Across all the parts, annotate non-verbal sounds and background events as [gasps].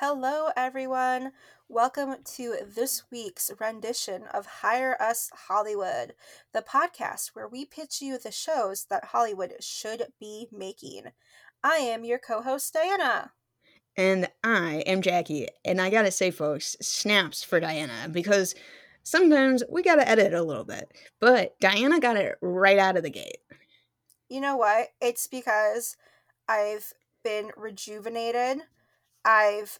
Hello, everyone. Welcome to this week's rendition of Hire Us Hollywood, the podcast where we pitch you the shows that Hollywood should be making. I am your co host, Diana. And I am Jackie. And I gotta say, folks, snaps for Diana because sometimes we gotta edit a little bit. But Diana got it right out of the gate. You know what? It's because I've been rejuvenated. I've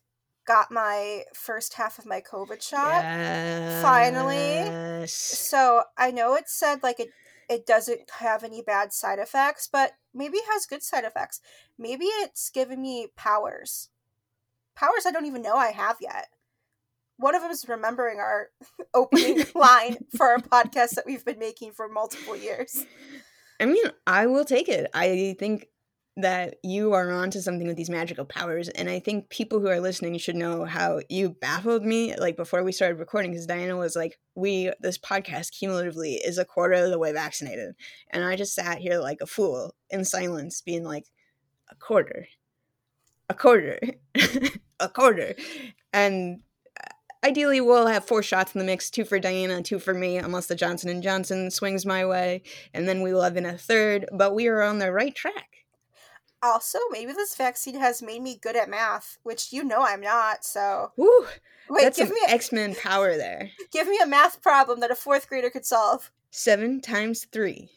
got my first half of my COVID shot Yes. finally. So I know it said like it it doesn't have any bad side effects, but maybe it has good side effects. Maybe it's giving me powers. Powers I don't even know I have yet. One of them is remembering our [laughs] opening [laughs] line for our podcast that we've been making for multiple years. I mean, I will take it. I think that you are onto something with these magical powers and i think people who are listening should know how you baffled me like before we started recording because diana was like we this podcast cumulatively is a quarter of the way vaccinated and i just sat here like a fool in silence being like a quarter. A quarter. [laughs] A quarter. And uh, ideally we'll have four shots in the mix two for diana two for me unless the johnson and johnson swings my way and then we will have in a third but we are on the right track Also, maybe this vaccine has made me good at math, which you know I'm not. So Woo, wait, that's give some me X Men power there. [laughs] give me a math problem that a fourth grader could solve. Seven times three.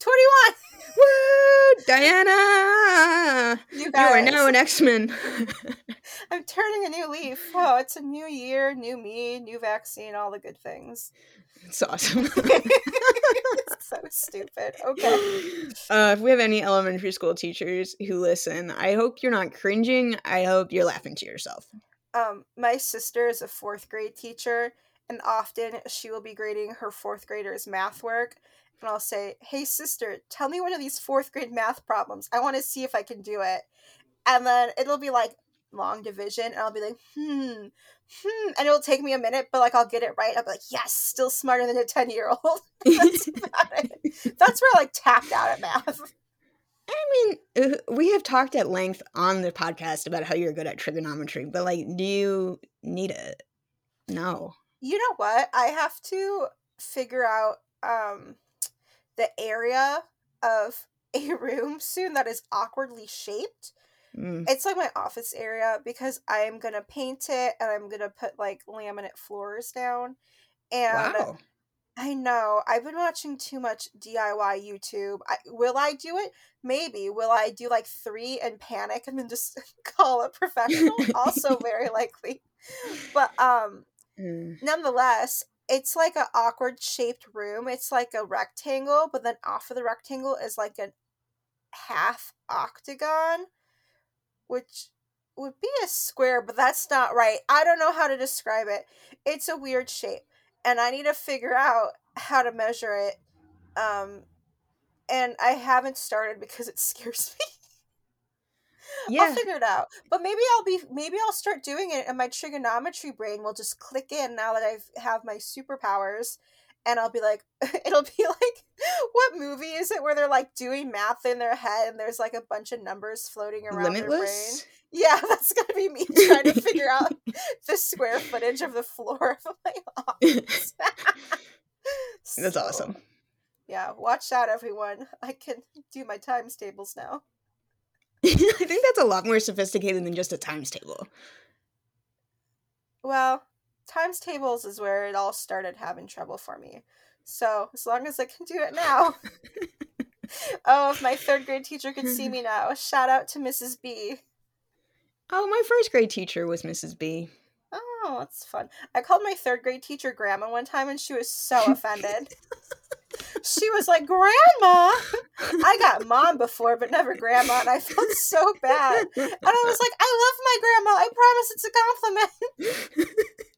Twenty-one. Woo, Diana! You You are now an X Men. [laughs] I'm turning a new leaf. Oh, it's a new year, new me, new vaccine, all the good things. it's awesome. [laughs] [laughs] so stupid. Okay. [laughs] Uh, if we have any elementary school teachers who listen, I hope you're not cringing. I hope you're laughing to yourself. Um, my sister is a fourth grade teacher, and often she will be grading her fourth graders' math work. And I'll say, Hey, sister, tell me one of these fourth grade math problems. I want to see if I can do it. And then it'll be like long division, and I'll be like, Hmm, hmm. And it'll take me a minute, but like I'll get it right. I'll be like, Yes, still smarter than a 10 year old. [laughs] That's [laughs] about it. That's where I like tapped out at math. I mean, uh, we have talked at length on the podcast about how you're good at trigonometry, but like, do you need it? No. you know what i have to figure out um the area of [laughs] a room soon that is awkwardly shaped Mm. it's like my office area because i'm gonna paint it and i'm gonna put like laminate floors down and Wow. i know i've been watching too much diy youtube I, will i do it maybe will i do like three and panic and then just [laughs] call a professional also [laughs] very likely but um Mm. nonetheless, it's like an awkward shaped room. It's like a rectangle, but then off of the rectangle is like a half octagon, which would be a square, but that's not right. I don't know how to describe it. It's a weird shape, and I need to figure out how to measure it. Um, and I haven't started because it [laughs] scares me. Yeah. I'll figure it out. But maybe I'll be maybe I'll start doing it and my trigonometry brain will just click in now that I've have my superpowers and I'll be like [laughs] it'll be like what movie is it where they're like doing math in their head and there's like a bunch of numbers floating around their brain? Yeah, [laughs] that's gonna be me trying to figure out [laughs] the square footage of the floor of my office. That's So, awesome. Yeah, watch out everyone. I can do my times tables now. I think that's a lot more sophisticated than just a times table. Well, times tables is where it all started having trouble for me. So as long as I can do it now. [laughs] oh, if my third grade teacher could see [laughs] me now. Shout out to Mrs. B. Oh, my first grade teacher was Mrs. B. Oh, that's fun. I called my third grade teacher grandma one time and she was so offended. [laughs] she was like, Grandma! I got mom before, but never grandma, and I felt so bad. And I was like, I love my grandma. I promise it's a compliment.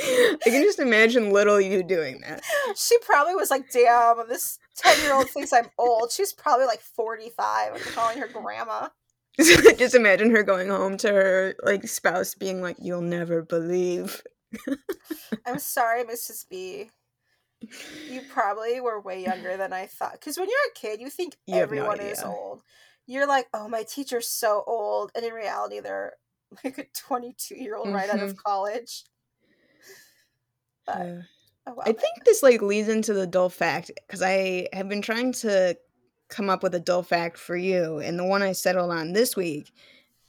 I can just imagine little you doing that. She probably was like, damn, this 10 year old thinks I'm old. She's probably like 45 and calling her grandma. [laughs] just imagine her going home to her like spouse being like, "You'll never believe." [laughs] I'm sorry, Mrs. B. You probably were way younger than I thought. Because when you're a kid, you think You have no everyone is old. You're like, oh, my teacher's so old. And in reality, they're like a 22 year old right out of mm-hmm. college. But Uh, I love I it. think this like leads into the dull fact because I have been trying to come up with a dull fact for you, and the one I settled on this week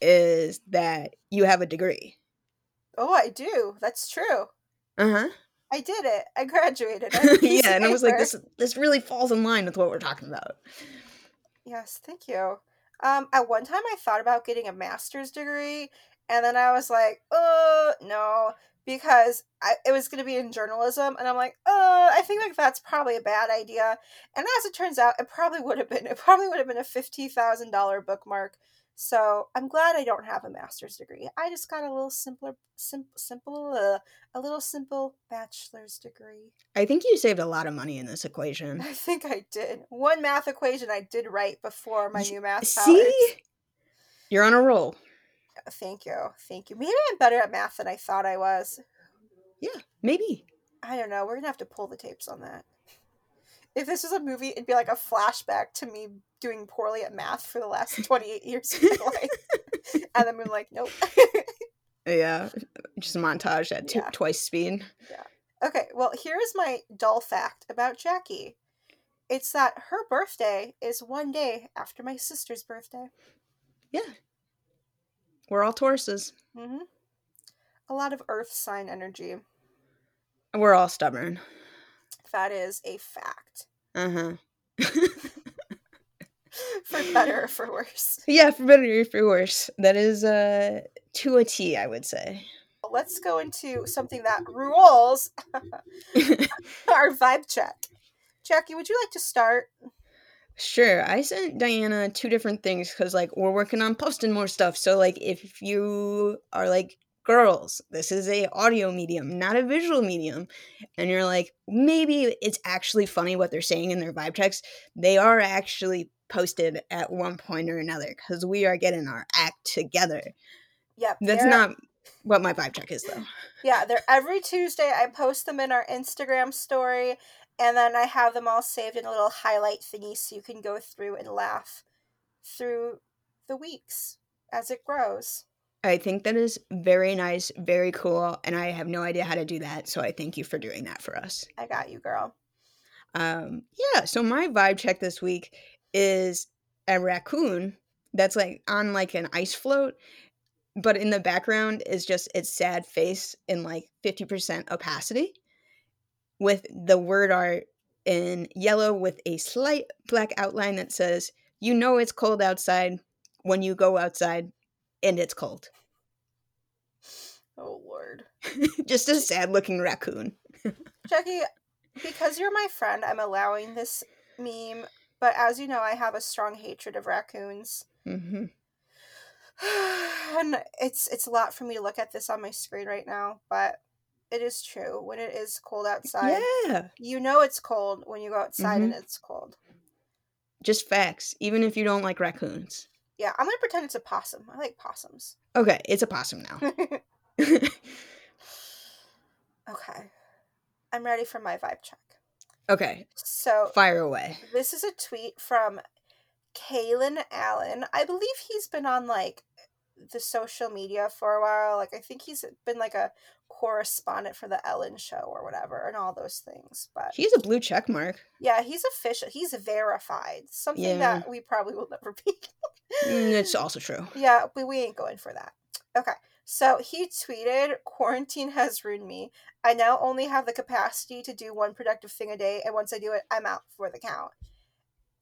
is that you have a degree. Oh, I do. That's true. Uh huh. I did it. I graduated. I have a [laughs] piece yeah, and I was like, this this really falls in line with what we're talking about. Yes, thank you. Um, at one time I thought about getting a master's degree, and then I was like, oh no, because I, it was going to be in journalism, and I'm like, uh, I think like that's probably a bad idea. And as it turns out, it probably would have been. It probably would have been a fifty thousand dollar bookmark. So I'm glad I don't have a master's degree. I just got a little simpler, sim- simple, uh, a little simple bachelor's degree. I think you saved a lot of money in this equation. I think I did one math equation I did right before my new math powers. See, you're on a roll. Thank you. Thank you. Maybe I'm better at math than I thought I was. Yeah, maybe. I don't know. We're going to have to pull the tapes on that. If this was a movie, it'd be like a flashback to me doing poorly at math for the last [laughs] 28 years of my life. And then I'm like, nope. [laughs] Yeah, just a montage at Yeah. twice speed. Yeah. okay, well, here is my dull fact about Jackie it's that her birthday is one day after my sister's birthday. Yeah, we're all Tauruses. hmm A lot of earth sign energy. We're all stubborn. That is a fact. Uh huh. [laughs] For better or for worse. [laughs] yeah, for better or for worse. That is uh to a T, I would say. let's go into something that rules [laughs] our vibe check. Jackie, would you like to start? Sure. I sent Diana two different things because, like, we're working on posting more stuff. So, like, if you are like, girls, this is a audio medium, not a visual medium, and you're like, maybe it's actually funny what they're saying in their vibe checks, they are actually posted at one point or another because we are getting our act together. Yep. That's not what my vibe check is, though. Yeah, they're every Tuesday. I post them in our Instagram story, and then I have them all saved in a little highlight thingy so you can go through and laugh through the weeks as it grows. I think that is very nice, very cool, and I have no idea how to do that. So I thank you for doing that for us. I got you, girl. Um, yeah, so my vibe check this week is a raccoon that's like on like an ice float, but in the background is just its sad face in like 50% opacity with the word art in yellow with a slight black outline that says, You know it's cold outside when you go outside and it's cold. Oh, Lord. [laughs] just a sad looking raccoon. [laughs] Jackie, because you're my friend, I'm allowing this meme, but as you know, I have a strong hatred of raccoons. hmm [sighs] and it's it's a lot for me to look at this on my screen right now, but it is true. When it is cold outside, Yeah, you know it's cold when you go outside and mm-hmm. it's cold. just facts, even if you don't like raccoons. Yeah, I'm gonna pretend it's a possum. I like possums. Okay, it's a possum now. [laughs] okay, I'm ready for my vibe check. okay, So fire away. this is a tweet from Kalen Allen. I believe he's been on like the social media for a while. Like I think he's been like a correspondent for the Ellen show or whatever and all those things. But He's a blue check mark. yeah, he's official. He's verified. Something Yeah. that we probably will never [laughs] be. Mm, It's also true. yeah, but we ain't going for that. Okay. So he tweeted, Quarantine has ruined me. I now only have the capacity to do one productive thing a day, and once I do it, I'm out for the count.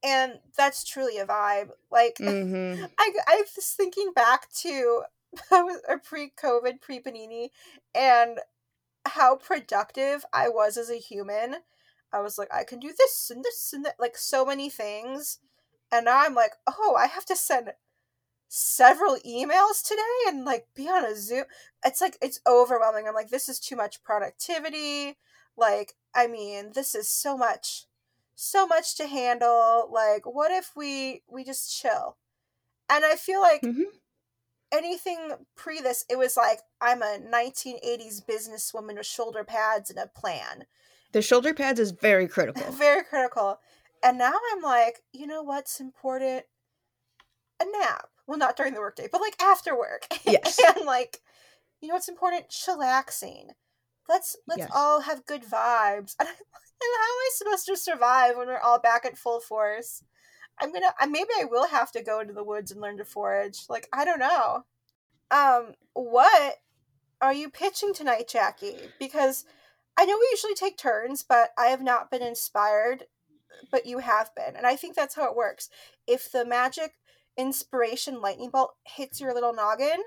And that's truly a vibe. Like, [laughs] hmm I, I was thinking back to [laughs] a pre COVID, pre Panini, and how productive I was as a human. I was like, I can do this and this and that, like so many things. And now I'm like, oh, I have to send several emails today and like be on a Zoom. It's like, it's overwhelming. I'm like, this is too much productivity. Like, I mean, this is so much, so much to handle. Like, what if we, we just chill? And I feel like Mhm. Anything pre this, it was like I'm a 1980s businesswoman with shoulder pads and a plan. The shoulder pads is very critical. [laughs] Very critical. And now I'm like, you know what's important? A nap. well, not during the workday, but like after work. [laughs] Yes. and like, you know what's important? Chillaxing. Let's let's Yes. all have good vibes. [laughs] And, and how am I supposed to survive when we're all back at full force? I'm gonna. Maybe I will have to go into the woods and learn to forage. Like I don't know. Um, what are you pitching tonight, Jackie? Because I know we usually take turns, but I have not been inspired, but you have been. And I think that's how it works. If the magic inspiration lightning bolt hits your little noggin,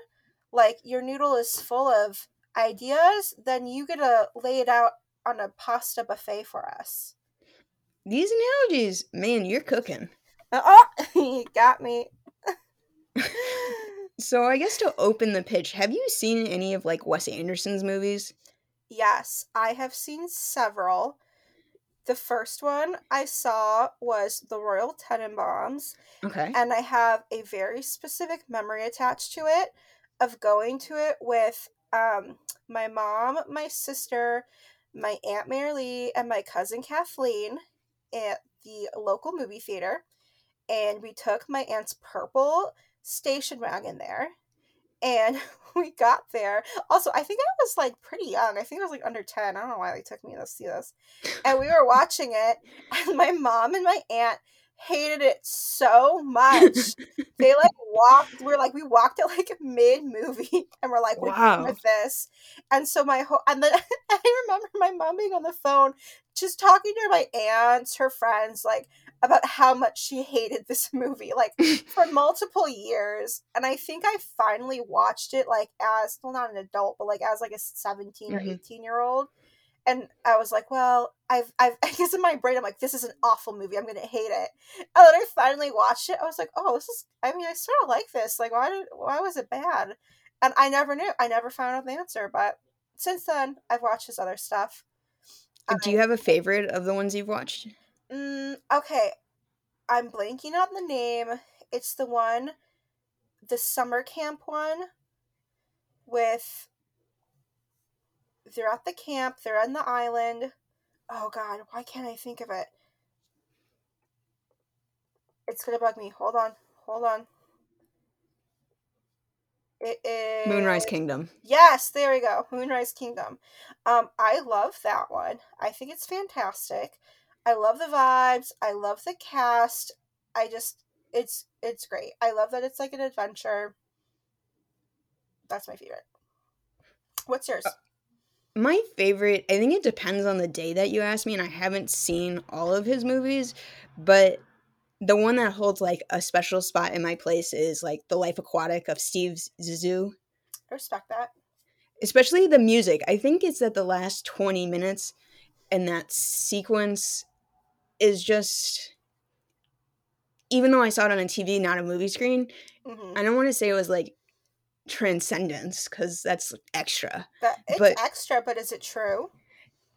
like your noodle is full of ideas, then you get to lay it out on a pasta buffet for us. These analogies, man, you're cooking. Oh, [laughs] he got me. [laughs] So I guess to open the pitch, have you seen any of like Wes Anderson's movies? Yes, I have seen several. The first one I saw was The Royal Tenenbaums, Okay. and I have a very specific memory attached to it of going to it with um, my mom, my sister, my aunt Mary Lee, and my cousin Kathleen at the local movie theater. And we took my aunt's purple station wagon there. And [laughs] we got there. Also, I think I was like pretty young. I think I was like under 10. I don't know why they took me to see this. And we were watching it, [laughs] and my mom and my aunt hated it so much. [laughs] they like walked, we're like, we walked it like [laughs] mid movie, [laughs] and we're like, we're Wow. with this. And so my whole, and then I remember my mom being on the phone, just talking to my aunts, her friends, like about how much she hated this movie, like for multiple years. And I think I finally watched it like as, well, not an adult, but like as like a 17 or Mhm. 18 year old. And I was like, well, I've, I've, [laughs] I guess in my brain, I'm like, this is an awful movie. I'm going to hate it. And then I finally watched it. I was like, oh, this is, I mean, I sort of like this. Like, why did, why was it bad? And I never knew. I never found out the answer. But since then, I've watched his other stuff. Do you have a favorite of the ones you've watched? Mm, okay, I'm blanking on the name. It's the one, the summer camp one, with they're at the camp. They're on the island. Oh God, why can't I think of it? It's gonna bug me. Hold on, hold on. It is Moonrise Kingdom. Yes, there we go. Moonrise Kingdom. Um, I love that one. I think it's fantastic. I love the vibes. I love the cast. I just it's it's great. I love that it's like an adventure. That's my favorite. What's yours? My favorite, I think it depends on the day that you ask me, and I haven't seen all of his movies, but the one that holds like a special spot in my place is like The Life Aquatic of Steve Zissou. I respect that. Especially the music. I think it's that the last 20 minutes and that sequence is just even though I saw it on a TV, not a movie screen, hmm I don't want to say it was like transcendence because that's extra, That it's But- extra, but is it true?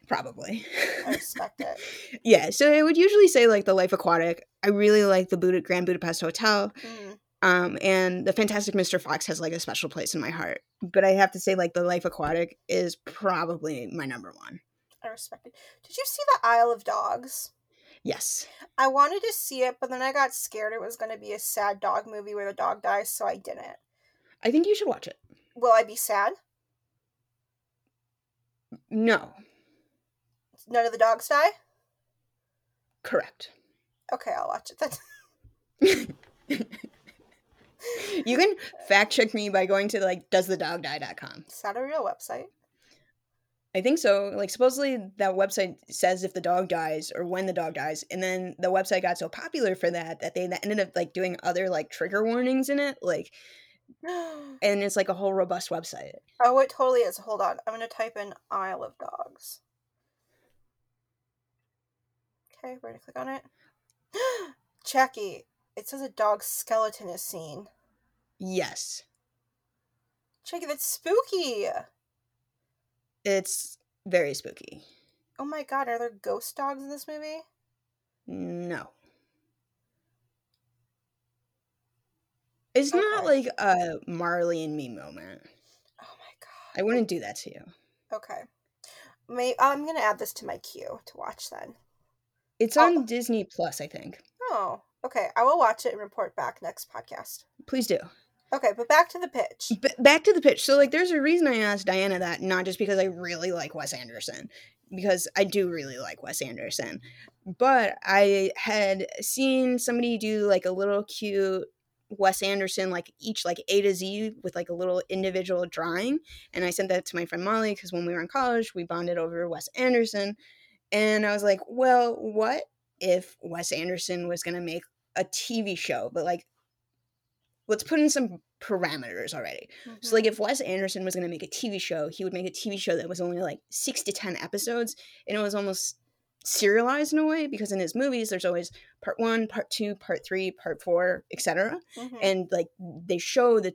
probably. I [laughs] respect it. yeah, so it would usually say like the Life Aquatic. I really like the Grand Budapest Hotel, Mm. um, and the Fantastic Mr. Fox has like a special place in my heart. But I have to say, like the Life Aquatic is probably my number one. I respect it. Did you see the Isle of Dogs? Yes, I wanted to see it, but then I got scared it was going to be a sad dog movie where the dog dies, so I didn't. I think you should watch it. Will I be sad? No, None of the dogs die? correct. Okay, I'll watch it then. [laughs] You can fact check me by going to like doesthedogdie.com. Is that a real website? I think so. Like supposedly that website says if the dog dies or when the dog dies, and then the website got so popular for that that they ended up like doing other like trigger warnings in it, like, [gasps] and it's like a whole robust website. oh, it totally is. Hold on. I'm going to type in Isle of Dogs. Okay, we're going to click on it. [gasps] Jackie, it says a dog skeleton is seen. Yes, Jackie, that's spooky. it's very spooky. Oh my god, are there ghost dogs in this movie? No, it's not like a Marley and me moment. Oh my god. I wouldn't do that to you. Okay. May I'm gonna add this to my queue to watch then. It's Oh. on Disney Plus, I think. Oh, Okay, I will watch it and report back next podcast. Please do. Okay, but back to the pitch. B- back to the pitch. So, like, there's a reason I asked Diana that, not just because I really like Wes Anderson, because I do really like Wes Anderson, but I had seen somebody do like a little cute Wes Anderson, like each like A to Z with like a little individual drawing. And I sent that to my friend Molly because when we were in college, we bonded over Wes Anderson. And I was like, well, what if Wes Anderson was going to make a TV show, but like, let's put in some parameters already. Mm-hmm. So, like, if Wes Anderson was going to make a TV show, he would make a TV show that was only like six to 10 episodes, and it was almost serialized in a way because in his movies there's always part one part two part three part four etc mm-hmm. and like they show that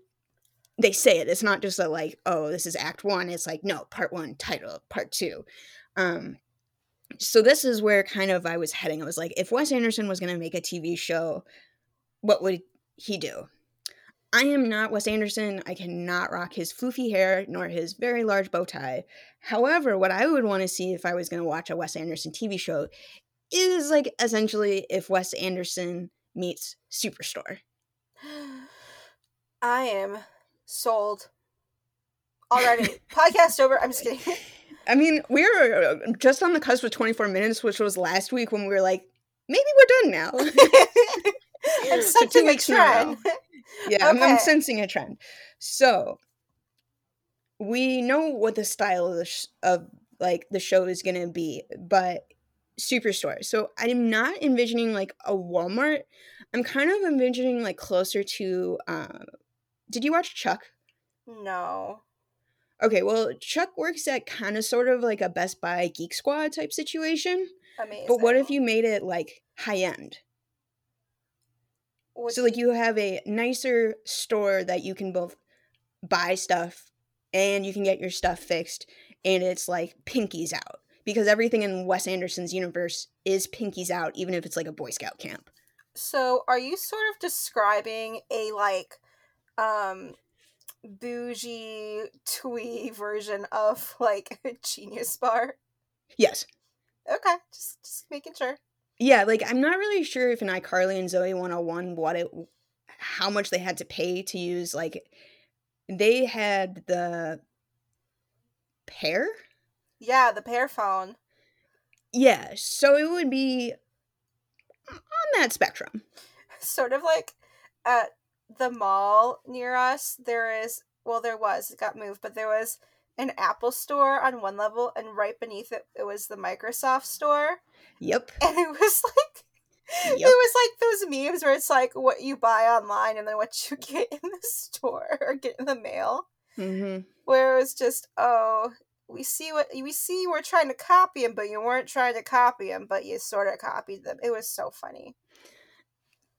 they say it. It's not just a like oh this is act one. It's like no part one title part two. Um so this is where kind of i was heading. I was like if wes anderson was going to make a tv show what would he do I am not Wes Anderson. I cannot rock his floofy hair nor his very large bow tie. However, what I would want to see if I was going to watch a Wes Anderson TV show is like essentially if Wes Anderson meets Superstore. [gasps] I am sold already. [laughs] Podcast over. I'm just kidding. [laughs] I mean, we are uh, just on the cusp of 24 minutes, which was last week when we were like, maybe we're done now. [laughs] I'm such so a trend yeah, okay. I'm, I'm, sensing a trend. So we know what the style of the sh- of like the show is gonna be, but superstore. So I'm not envisioning like a Walmart. I'm kind of envisioning like closer to. Um, did you watch Chuck? No. Okay, well, Chuck works at kind of sort of like a Best Buy Geek Squad type situation. Amazing. But what if you made it like high end? So like you have a nicer store that you can both buy stuff and you can get your stuff fixed and it's like pinkies out because everything in Wes Anderson's universe is pinkies out even if it's like a boy scout camp. So are you sort of describing a like um bougie twee version of like a [laughs] genius bar? Yes. Okay, just just making sure yeah, like I'm not really sure if in iCarly and Zoey 101 what it how much they had to pay to use like they had the Pear? Yeah, the Pear Phone. Yeah, so it would be on that spectrum. Sort of like at the mall near us, there is well there was, it got moved, but there was an Apple store on one level, and right beneath it, it was the Microsoft store. Yep. [laughs] And it was like, yep. it was like those memes where it's like what you buy online and then what you [laughs] get in the store or get in the mail. Mm-hmm. Where it was just, oh, we see what we see. We're trying to copy them, but you weren't trying to copy them, but you sort of copied them. It was so funny.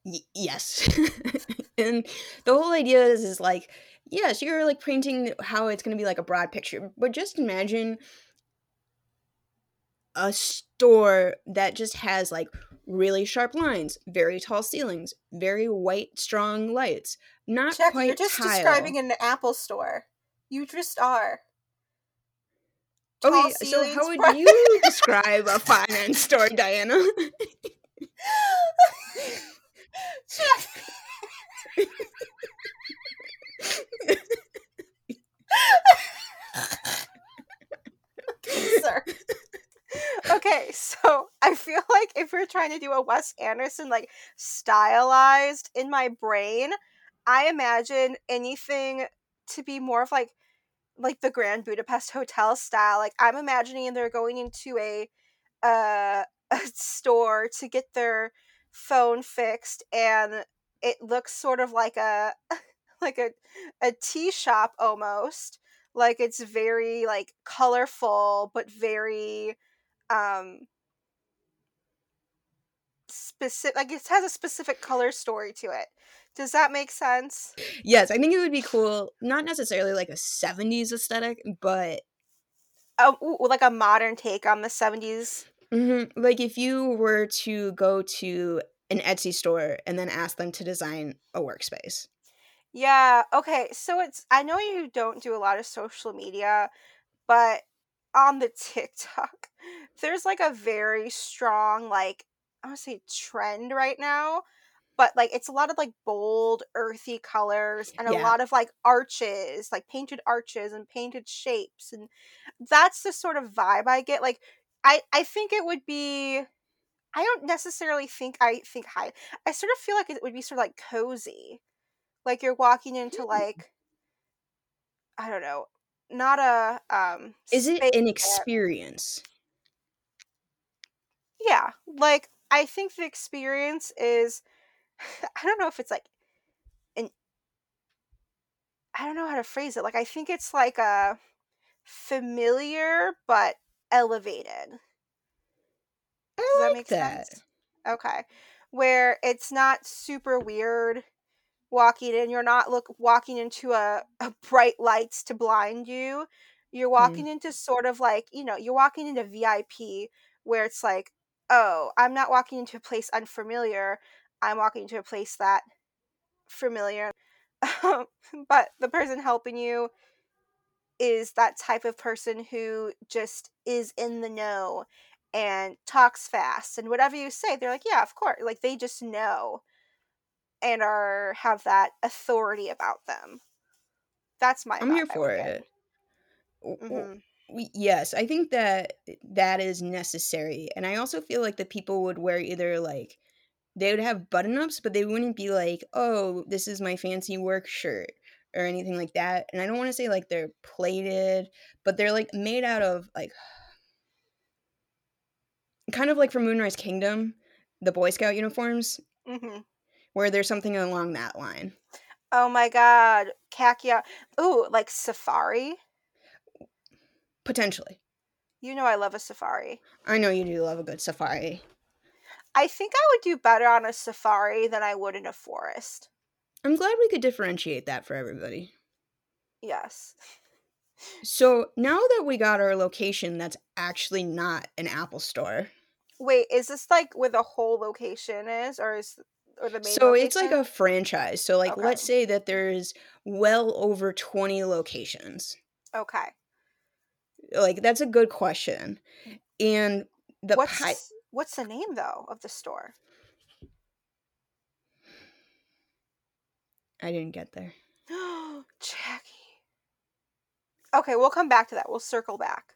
Y- yes, [laughs] and the whole idea is is like yes, you're like painting how it's going to be like a broad picture, but just imagine a store that just has like really sharp lines, very tall ceilings, very white, strong lights. Not Check, quite. You're just tile. describing an Apple store. You just are. Oh, tall okay, so how would you [laughs] describe a finance store, Diana? [laughs] Sir. Okay, so I feel [laughs] like if we're trying to do a Wes Anderson like stylized in my brain, I imagine anything to be more of like like the Grand Budapest Hotel style. Like I'm imagining they're going into a uh, [laughs] a store to get their phone fixed and it looks sort of like a [laughs] like a a tea shop almost. Like it's very like colorful but very um specific like it has a specific color story to it. Does that make sense? Yes, I think it would be cool. Not necessarily like a 70s aesthetic, but oh, like a modern take on the 70s. Mm-hmm. Like if you were to go to an Etsy store and then ask them to design a workspace. Yeah, okay. So it's I know you don't do a lot of social media, but on the TikTok, there's like a very strong like I want to say trend right now but like it's a lot of like bold earthy colors and a Yeah. lot of like arches like painted arches and painted shapes and that's the sort of vibe i get like i i think it would be i don't necessarily think i think high i sort of feel like it would be sort of like cozy like you're walking into Hmm. like i don't know not a um Is it an experience? yeah like i think the experience is [laughs] i don't know if it's like an i don't know how to phrase it like i think it's like a familiar but elevated I does that like make that. sense okay where it's not super weird walking in you're not look walking into a, [laughs] a bright lights to blind you. You're mm. walking into sort of like you know you're walking into vip where it's like oh i'm not walking into a place unfamiliar. I'm walking into a place that familiar. [laughs] But the person helping you is that type of person who just is in the know and talks fast and whatever you say they're like yeah of course. Like they just know and are have that authority about them that's my I'm here for it. Mhm. Yes, I think that that is necessary. And I also feel like the people would wear either like they would have button ups, but they wouldn't be like, oh, this is my fancy work shirt or anything like that. And I don't want to say like they're plated, but they're like made out of like kind of like from Moonrise Kingdom, the Boy Scout uniforms, Mhm. Where there's something along that line. oh my god kakia ooh like safari Potentially. you know i love a safari I know you do love a good safari. i think i would do better on a safari than i would in a forest I'm glad we could differentiate that for everybody. yes So now that we got our location that's actually not an Apple store. wait is this like where the whole location is or is or the main So it's like a franchise. So like let's say that there's well over 20 locations. okay Like that's a good question. Mm. And the what's pi- what's the name though of the store I didn't get there. [gasps] Jackie. Okay, we'll come back to that. We'll circle back.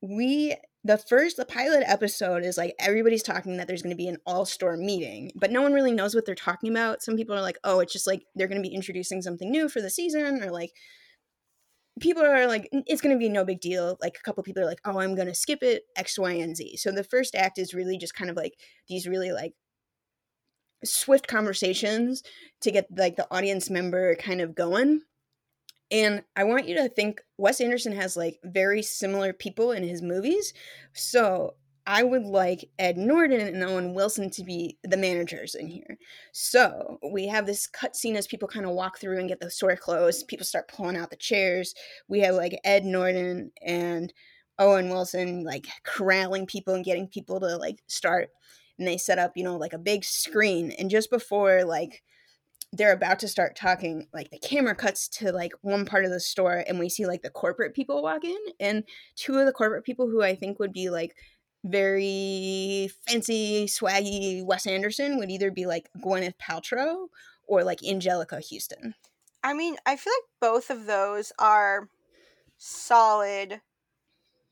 We the first the pilot episode is like everybody's talking that there's going to be an all-store meeting, but no one really knows what they're talking about. Some people are like, "Oh, it's just like they're going to be introducing something new for the season," or like people are like, "It's going to be no big deal." Like a couple people are like, "Oh, I'm going to skip it X, Y, and Z." So the first act is really just kind of like these really like swift conversations to get like the audience member kind of going. And I want you to think Wes Anderson has like very similar people in his movies. So I would like Ed Norton and Owen Wilson to be the managers in here. So we have this cut scene as people kind of walk through and get the store closed. People start pulling out the chairs. We have like Ed Norton and Owen Wilson like corralling people and getting people to like start. And they set up, you know, like a big screen. And just before like they're about to start talking like the camera cuts to like one part of the store and we see like the corporate people walk in and two of the corporate people who i think would be like very fancy swaggy wes anderson would either be like gwyneth paltrow or like anjelica huston I mean, I feel like both of those are solid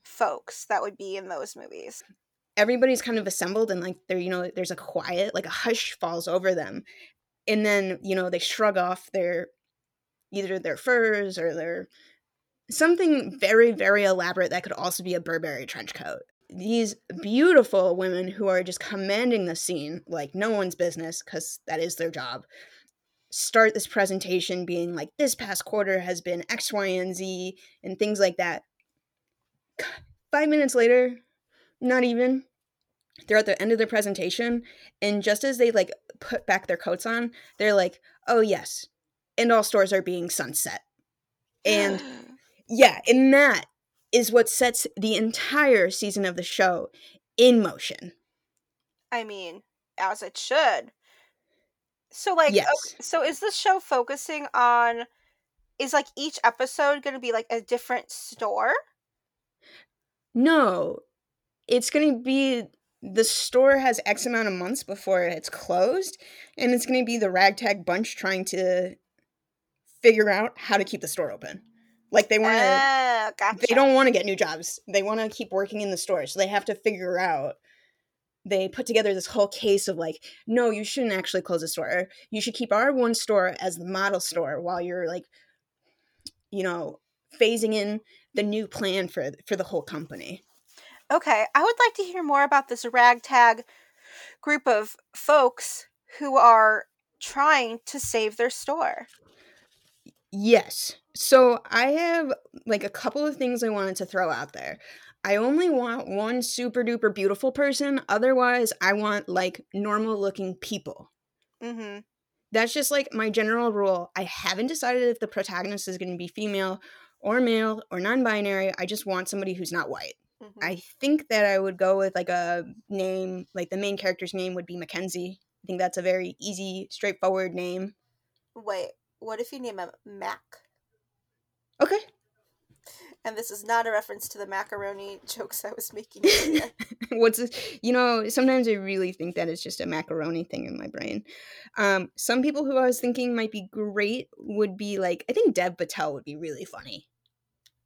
folks that would be in those movies. everybody's kind of assembled and like there you know there's a quiet like a hush falls over them and then you know they shrug off their either their furs or their something very very elaborate that could also be a burberry trench coat. These beautiful women who are just commanding the scene like no one's business because that is their job start this presentation being like this past quarter has been x y and z and things like that. Five minutes later not even they're at the end of their presentation and just as they like put back their coats on they're like oh yes and all stores are being sunset and [gasps] yeah and that is what sets the entire season of the show in motion I mean, as it should. So like yes okay, so is this show focusing on is like each episode going to be like a different store? no it's gonna be the store has X amount of months before it's closed, and it's going to be the ragtag bunch trying to figure out how to keep the store open. Like they want to, Ah, gotcha. they don't want to get new jobs. They want to keep working in the store, so they have to figure out. They put together this whole case of like, no, you shouldn't actually close the store. You should keep our one store as the model store while you're like, you know, phasing in the new plan for for the whole company. Okay, I would like to hear more about this ragtag group of folks who are trying to save their store. Yes. So I have like a couple of things I wanted to throw out there. I only want one super duper beautiful person. Otherwise, I want like normal looking people. Mm-hmm. That's just like my general rule. I haven't decided if the protagonist is going to be female or male or non binary. I just want somebody who's not white. Mm-hmm. I think that I would go with like a name, like the main character's name would be Mackenzie. I think that's a very easy, straightforward name. Wait, what if you name him Mac? Okay. And this is not a reference to the macaroni [laughs] jokes I was making earlier. [laughs] What's this? You know, sometimes I really think that it's just a macaroni thing in my brain. Um, some people who I was thinking might be great would be like, I think Dev Patel would be really funny.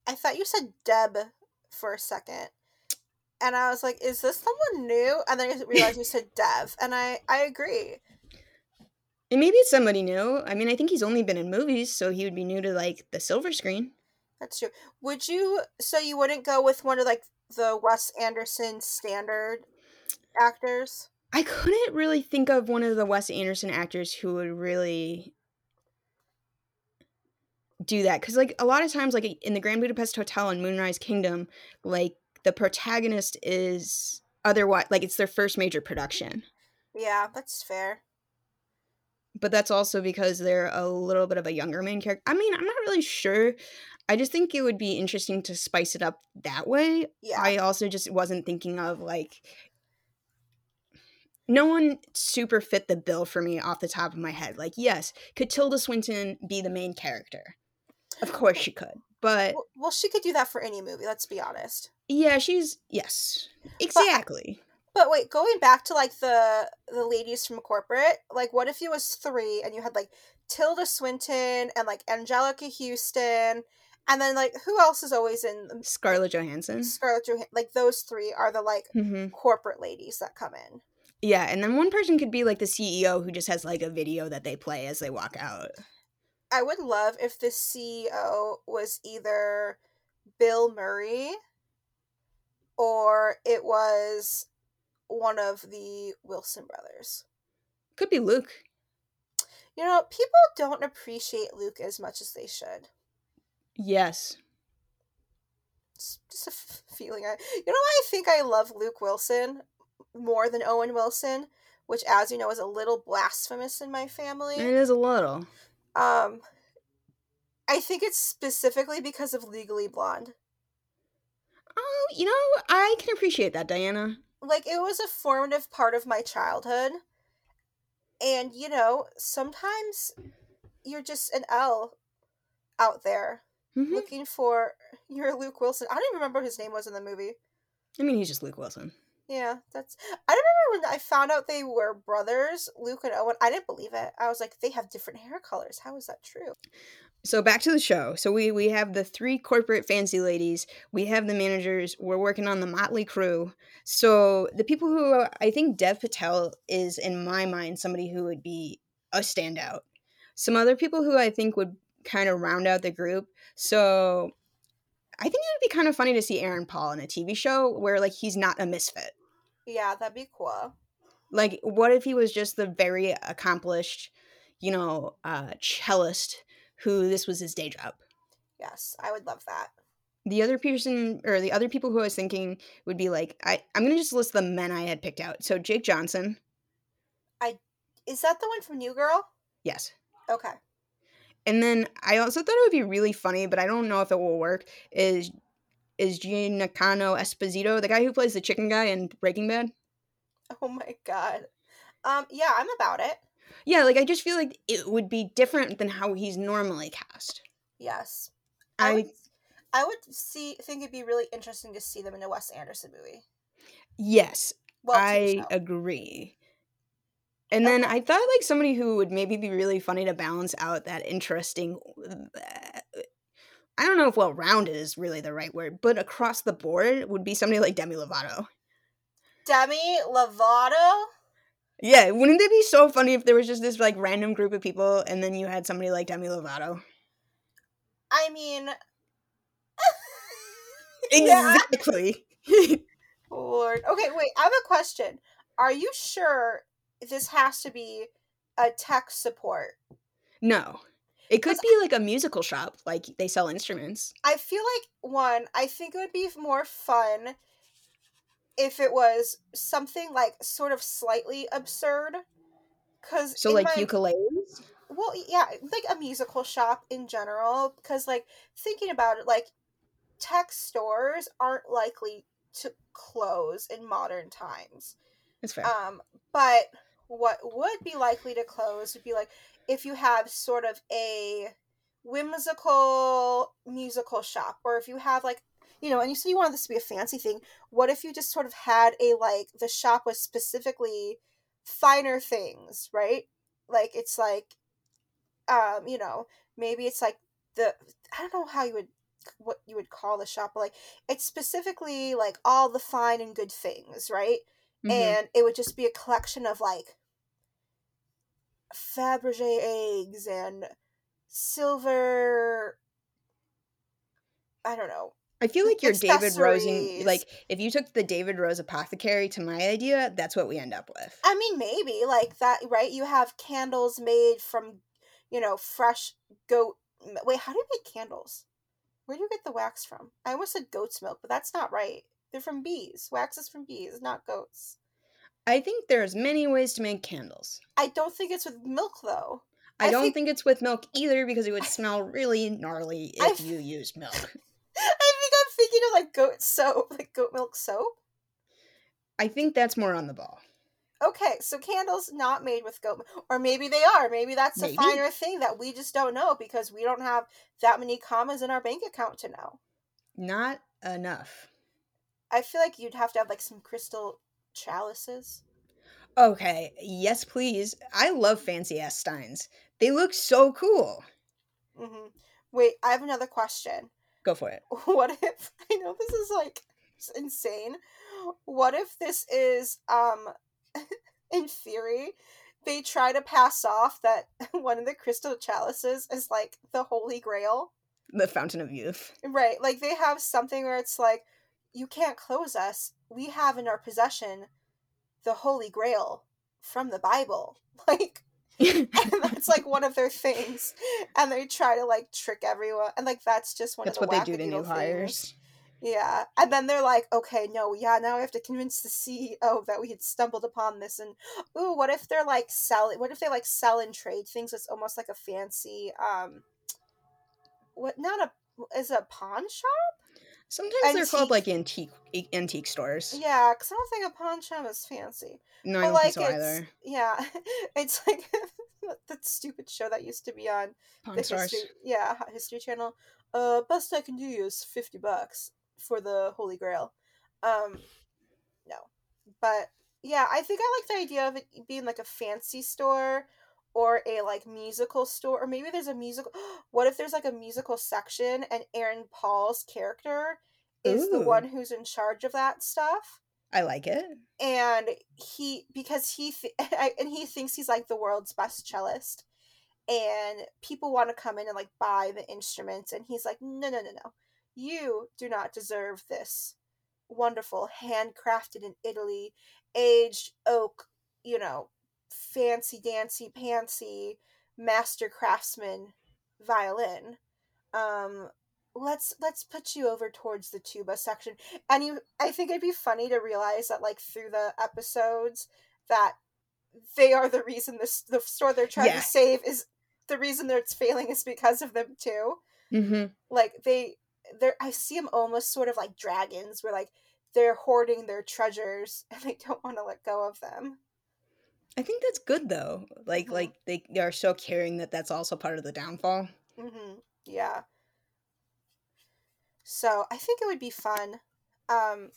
I thought you said Deb for a second. And I was like, is this someone new? And then I realized you said Dev. And I, I agree. And maybe it's somebody new. I mean, I think he's only been in movies, so he would be new to like the silver screen. That's true. Would you, so you wouldn't go with one of like the Wes Anderson standard actors? I couldn't really think of one of the Wes Anderson actors who would really do that because like a lot of times like in the grand budapest hotel and moonrise kingdom like the protagonist is otherwise like it's their first major production. Yeah, that's fair. but that's also because they're a little bit of a younger main character i mean i'm not really sure. I just think it would be interesting to spice it up that way. Yeah. i also just wasn't thinking of like no one super fit the bill for me off the top of my head. Like yes could tilda swinton be the main character of course she could but well, she could do that for any movie, let's be honest. yeah she's yes exactly But wait, going back to like the the ladies from corporate, like what if it was three and you had like Tilda Swinton and like Anjelica Huston, and then like who else is always in scarlett johansson Scarlett Johansson? Like those three are the like hmm corporate ladies that come in. yeah and then one person could be like the ceo who just has like a video that they play as they walk out I would love if the CEO was either Bill Murray or it was one of the Wilson brothers. could be luke You know, people don't appreciate Luke as much as they should. yes It's just a f- feeling. I, you know, why I think I love Luke Wilson more than Owen Wilson, which, as you know, is a little blasphemous in my family. it is a little Um, I think it's specifically because of Legally Blonde. Oh, you know, I can appreciate that, Diana. Like, it was a formative part of my childhood. And, you know, sometimes you're just an L out there hmm looking for your Luke Wilson. I don't even remember what his name was in the movie. I mean, he's just Luke Wilson. Yeah, that's. I don't remember when I found out they were brothers, Luke and Owen. I didn't believe it. I was like, they have different hair colors. How is that true? So back to the show. So we we have the three corporate fancy ladies. We have the managers. We're working on the motley crew. So the people who I think Dev Patel is in my mind somebody who would be a standout. Some other people who I think would kind of round out the group. So I think it would be kind of funny to see Aaron Paul in a TV show where like he's not a misfit. Yeah, that'd be cool. Like, what if he was just the very accomplished, you know, uh, cellist who this was his day job? Yes, I would love that. The other person, or the other people who I was thinking would be like, I, I'm gonna just list the men I had picked out. So Jake Johnson, I Is that the one from New Girl? yes. Okay. And then I also thought it would be really funny, but I don't know if it will work. Is is Giancarlo Esposito, the guy who plays the chicken guy in Breaking Bad? Oh my god. Um, yeah, I'm about it. Yeah, like I just feel like it would be different than how he's normally cast. Yes. I, I would I would see think it'd be really interesting to see them in a Wes Anderson movie. Yes. Well, I agree. And then I thought like somebody who would maybe be really funny to balance out that interesting. I don't know if well rounded is really the right word, but across the board would be somebody like Demi Lovato. Demi Lovato. Yeah, wouldn't it be so funny if there was just this like random group of people and then you had somebody like Demi Lovato? I mean. [laughs] Exactly. [laughs] Lord. Okay, wait. I have a question. Are you sure this has to be a tech support? no. It could be like a musical shop, like they sell instruments. I feel like one. I think it would be more fun if it was something like sort of slightly absurd. Cause So like my- ukuleles. well yeah like a musical shop in general because like thinking about it like tech stores aren't likely to close in modern times That's fair. um but what would be likely to close would be like if you have sort of a whimsical musical shop or if you have like you know and you said you wanted this to be a fancy thing what if you just sort of had a like the shop was specifically finer things right like it's like um you know maybe it's like the i don't know how you would what you would call the shop but like it's specifically like all the fine and good things right Mhm. and it would just be a collection of like Fabergé eggs and silver I don't know. I feel like you're David Rose, like if you took the David Rose apothecary to my idea, that's what we end up with. I mean maybe like that right? You have candles made from you know fresh goat Wait, how do you make candles? Where do you get the wax from? I almost said goat's milk, but that's not right. They're from bees. Wax is from bees, not goats. I think there's many ways to make candles. I don't think it's with milk though. I, I don't think- think, it's with milk either because it would smell really gnarly if you used milk. [laughs] I think I'm thinking of like goat soap, like goat milk soap. I think that's more on the ball. Okay, so candles not made with goat milk. Or maybe they are. Maybe that's a finer thing that we just don't know because we don't have that many commas in our bank account to know. Not enough. I feel like you'd have to have like some crystal chalices. Okay, yes, please. I love fancy ass steins. They look so cool. hmm Wait, I have another question. Go for it. [laughs] What if [laughs] I know this is like insane? What if this is um [laughs] in theory they try to pass off that one of the crystal chalices is like the holy grail? The Fountain of Youth. Right. Like they have something where it's like, you can't close us. We have in our possession the Holy Grail from the Bible. [laughs] Like, and [laughs] that's like one of their things. And they try to like trick everyone. And like, that's just one That's of the what they do to new wackadoodle hires. things. Yeah. And then they're like, okay, no, yeah, now we have to convince the CEO that we had stumbled upon this. And, ooh, what if they're like selling, what if they like sell and trade things It's almost like a fancy, um, what, not a, is it a pawn shop? Sometimes they're called like antique antique stores. Yeah, because I don't think a pawn shop is fancy. No, I don't like think so it's either. yeah, [laughs] it's like [laughs] that stupid show that used to be on Pawn the stars. history, yeah, History Channel. Uh, best I can do you is fifty bucks for the Holy Grail. Um, no, but yeah, I think I like the idea of it being like a fancy store or a like musical store, or maybe there's a musical. [gasps] What if there's like a musical section and Aaron Paul's character is the one who's in charge of that stuff? I like it. and he because he th- [laughs] and he thinks he's like the world's best cellist and people want to come in and like buy the instruments and he's like no no no no you do not deserve this wonderful handcrafted in italy aged oak you know fancy dancy pantsy master craftsman violin um let's let's put you over towards the tuba section and you i think it'd be funny to realize that like through the episodes that they are the reason this the store they're trying Yeah. to save is the reason that it's failing is because of them too Mm-hmm. like they they're i see them almost sort of like dragons where like they're hoarding their treasures [laughs] and they don't want to let go of them I think that's good though. Like Mhm. like they, are so caring that that's also part of the downfall. hmm Yeah. So I think it would be fun. Um,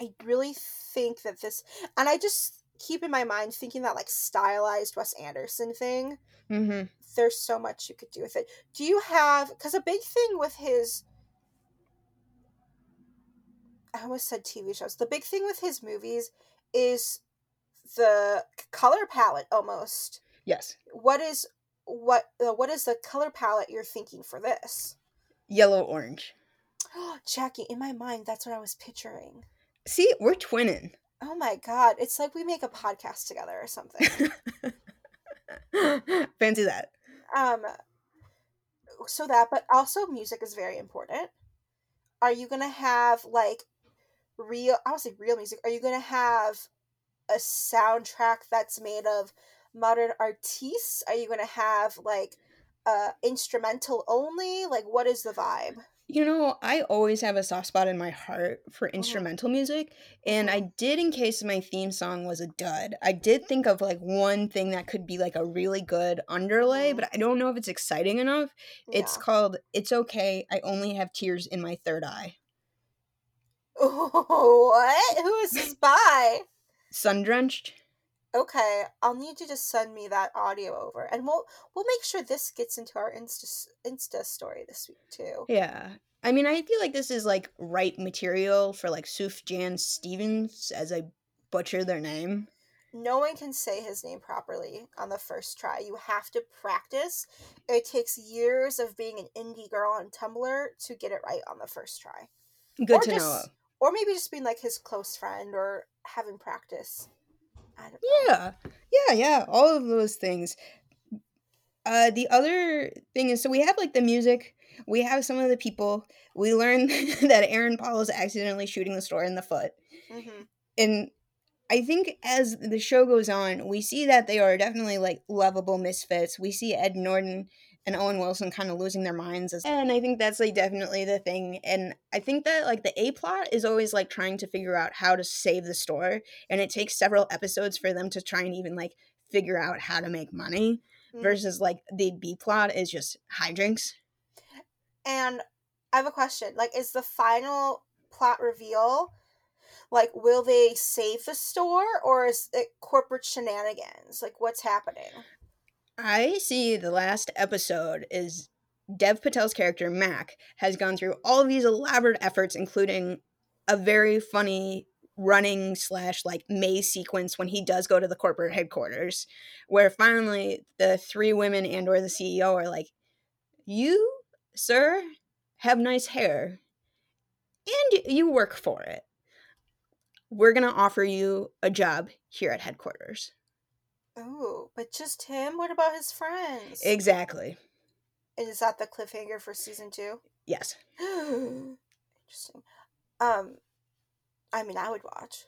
I really think that this, and I just keep in my mind thinking that like stylized Wes Anderson thing. Mm-hmm. There's so much you could do with it. Do you have? Because a big thing with his, I almost said TV shows. The big thing with his movies is the color palette almost. Yes. What is what uh, what is the color palette you're thinking for this? Yellow orange. [gasps] Jackie, in my mind, that's what I was picturing. See, we're twinning. Oh my god, it's like we make a podcast together or something. [laughs] Fancy that. um so that but also music is very important. Are you going to have like real I would say real music. Are you going to have a soundtrack that's made of modern artistes? Are you going to have like uh instrumental only? Like what is the vibe? You know, I always have a soft spot in my heart for Mm-hmm. instrumental music, and Mhm. I did in case my theme song was a dud. I did think of like one thing that could be like a really good underlay, Mhm. but I don't know if it's exciting enough. It's called It's Okay, I Only Have Tears in My Third Eye. [laughs] what? Who is this by? Sun drenched? Okay, I'll need you to send me that audio over, and we'll we'll make sure this gets into our Insta Insta story this week too. Yeah. I mean, I feel like this is like right material for like Sufjan Stevens as I butcher their name. No one can say his name properly on the first try. You have to practice. It takes years of being an indie girl on Tumblr to get it right on the first try. Good or to just, know. Or maybe just being like his close friend or having practice. I don't know. Yeah, yeah, yeah. All of those things. Uh, the other thing is, so we have like the music. We have some of the people. We learn [laughs] that Aaron Paul is accidentally shooting the store in the foot, hmm and I think as the show goes on, we see that they are definitely like lovable misfits. We see Ed Norton and Owen Wilson kind of losing their minds, as, and I think that's like definitely the thing. And I think that like the A plot is always like trying to figure out how to save the store, and it takes several episodes for them to try and even like figure out how to make money. Mhm. Versus like the B plot is just hijinks. And I have a question. Like, is the final plot reveal like will they save the store or is it corporate shenanigans? Like what's happening? I see the last episode is Dev Patel's character, Mac, has gone through all of these elaborate efforts, including a very funny running slash like maze sequence when he does go to the corporate headquarters, where finally the three women and or the CEO are like, You, sir, have nice hair. And you work for it. We're gonna offer you a job here at headquarters. Oh, but just him? What about his friends? Exactly. is that the cliffhanger for season two? Yes. [gasps] Interesting. Um, I mean, I would watch.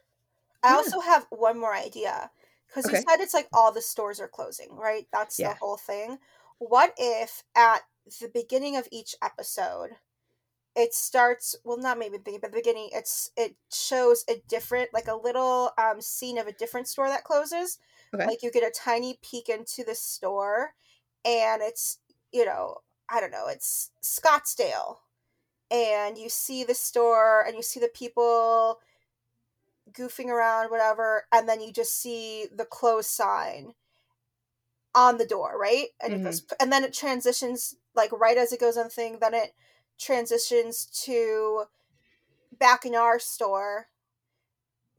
I Yeah. also have one more idea because you said it's like all the stores are closing, right? That's Yeah. the whole thing. What if at the beginning of each episode, it starts well, not maybe the beginning, but the beginning, it's it shows a different, like a little um scene of a different store that closes. Okay. Like you get a tiny peek into the store, and it's you know I don't know, it's Scottsdale and you see the store and you see the people goofing around whatever and then you just see the close sign on the door right and it goes mm-hmm. and then it transitions like right as it goes on the thing then it transitions to back in our store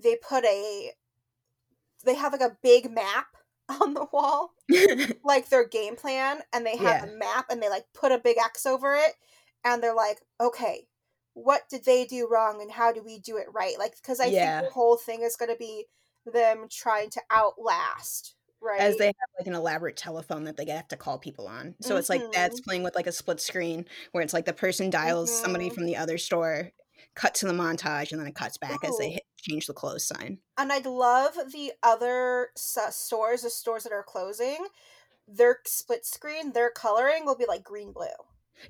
they put a they have like a big map [laughs] on the wall [laughs] like their game plan and they have Yeah. a map and they like put a big X over it and they're like, okay, what did they do wrong and how do we do it right? Like, because I Yeah. think the whole thing is going to be them trying to outlast, right? As they have like an elaborate telephone that they have to call people on. So it's like that's Mhm. playing with like a split screen where it's like the person dials somebody Mhm. from the other store, cut to the montage, and then it cuts back as they hit change the close sign. and I'd love the other stores, the stores that are closing, their split screen, their coloring will be like green, blue,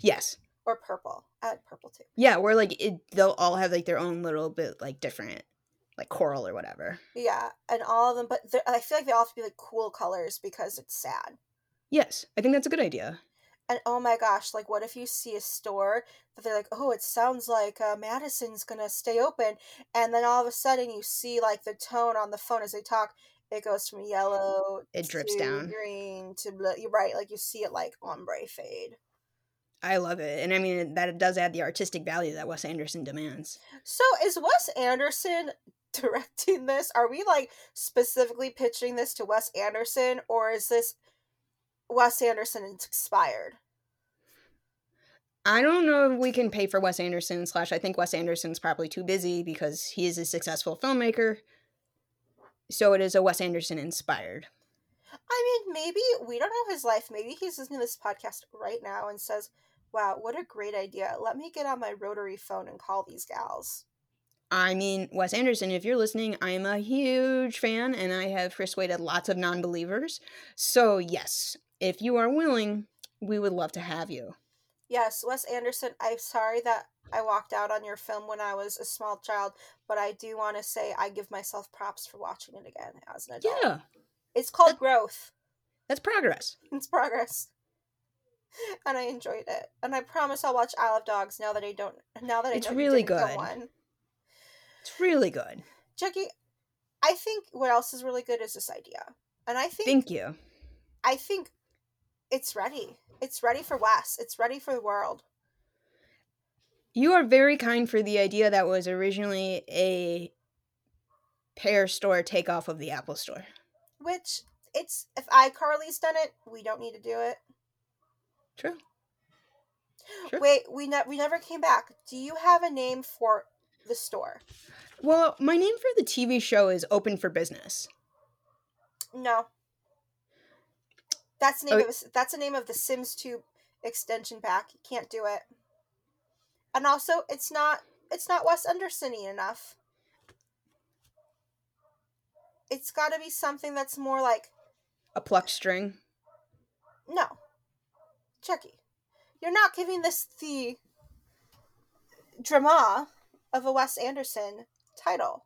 Yes. or purple. I like purple too. Yeah, where like it, they'll all have like their own little bit like different, like coral or whatever. Yeah, and all of them, but I feel like they all have to be like cool colors because it's sad. Yes, I think that's a good idea. And oh my gosh, like what if you see a store that they're like, oh, it sounds like uh, Madison's gonna stay open, and then all of a sudden you see like the tone on the phone as they talk, it goes from yellow, It drips to down. green to blue. You're right, like you see it like ombre fade. I love it. And I mean, that it does add the artistic value that Wes Anderson demands. So is Wes Anderson [laughs] directing this? Are we like specifically pitching this to Wes Anderson, or is this Wes Anderson inspired? I don't know if we can pay for Wes Anderson, slash, I think Wes Anderson's probably too busy because he is a successful filmmaker. So it is a Wes Anderson inspired. I mean, maybe we don't know his life. Maybe he's listening to this podcast right now and says, "Wow, what a great idea! Let me get on my rotary phone and call these gals." I mean, Wes Anderson, if you're listening, I'm a huge fan and I have persuaded lots of non believers. So, yes, if you are willing, we would love to have you. Yes, Wes Anderson. I'm sorry that I walked out on your film when I was a small child, but I do want to say I give myself props for watching it again as an adult. Yeah, It's called growth. that's progress. It's progress. And I enjoyed it. And I promise I'll watch Isle of Dogs now that I don't now that I It's really good. one. It's really good. Jackie, I think what else is really good is this idea. And I think Thank you. I think it's ready. It's ready for Wes. It's ready for the world. You are very kind for the idea that was originally a Pear Store takeoff of the Apple Store. Which it's if iCarly's done it, we don't need to do it. True. Sure. Wait, we ne- we never came back. Do you have a name for the store? Well, my name for the TV show is Open for Business. No. That's the name Oh, of that's the name of the Sims 2 extension pack. You can't do it. And also, it's not it's not Wes Anderson-y enough. It's got to be something that's more like A plucked string. no, Chucky, you're not giving this the drama of a Wes Anderson title.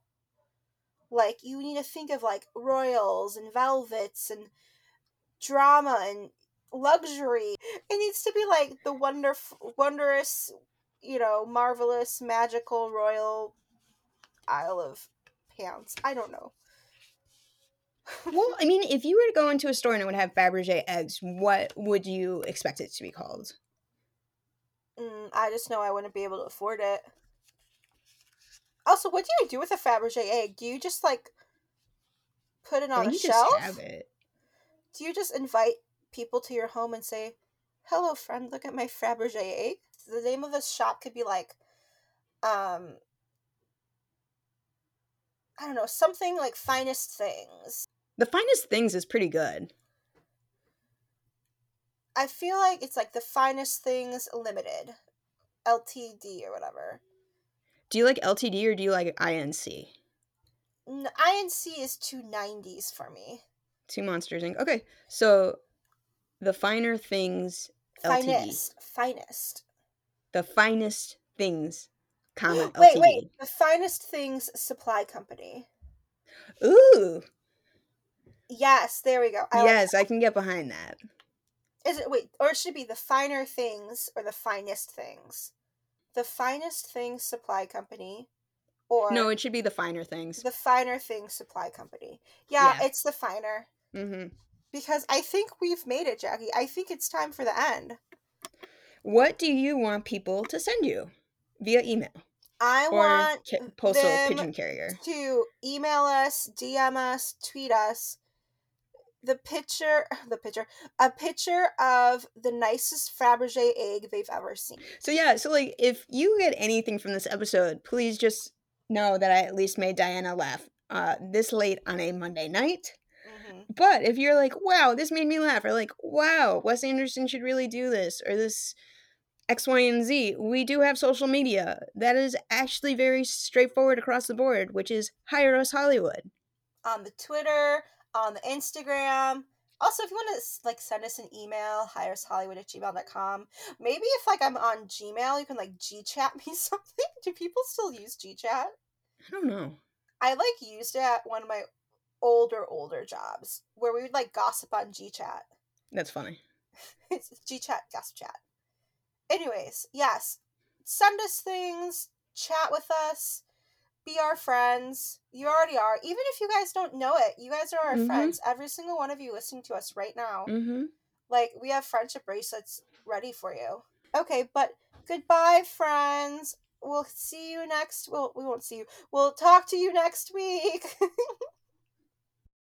Like you need to think of like royals and velvets and drama and luxury. It needs to be like the wonderful, wondrous, you know, marvelous, magical royal Isle of Pants. I don't know. Well, I mean, if you were to go into a store and it would have Fabergé eggs, what would you expect it to be called? Mm, I just know I wouldn't be able to afford it. Also, what do you do with a Fabergé egg? Do you just like put it on a you shelf? Just have it. Do you just invite people to your home and say, "Hello, friend, look at my Fabergé egg"? The name of the shop could be like, um, I don't know, something like finest things. The finest things is pretty good. I feel like it's like the finest things limited, LTD or whatever. Do you like LTD or do you like INC? N- INC is too nineties for me. Too Monsters Inc. Okay, so the finer things, LTD. Finest, finest. The finest things, comma [gasps] Wait, LTD. wait. The finest things supply company. Ooh, Yes, there we go. I like yes, I can get behind that. Is it wait, or it should be the finer things or the finest things? The finest things supply company or No, it should be the finer things. the finer things supply company. Yeah, Yeah. it's the finer. Hmm Because I think we've made it, Jackie. I think it's time for the end. What do you want people to send you via email I or want ca- postal pigeon carrier? to email us, DM us, tweet us the picture [sighs] the picture a picture of the nicest Fabergé egg they've ever seen. So yeah, so like if you get anything from this episode, please just know that I at least made Diana laugh uh, this late on a Monday night. Mhm. But if you're like, wow, this made me laugh, or like, wow, Wes Anderson should really do this, or this X, Y, and Z, we do have social media that is actually very straightforward across the board, which is Hire Us Hollywood. on the Twitter, on the Instagram. Also, if you want to like send us an email, hireshollywood at gmail.com. Maybe if like I'm on Gmail, you can like G-chat [laughs] me something. Do people still use G-chat? I don't know. I like used it at one of my older, older jobs where we would like gossip on G-chat. That's funny. [laughs] it's G chat, gasp chat. Anyways, yes, send us things, chat with us, be our friends. You already are. Even if you guys don't know it, you guys are our Mhm. friends. Every single one of you listening to us right now. Mm-hmm. Like, we have friendship bracelets ready for you. Okay, but goodbye, friends. We'll see you next. Well, we won't see you. We'll talk to you next week. [laughs]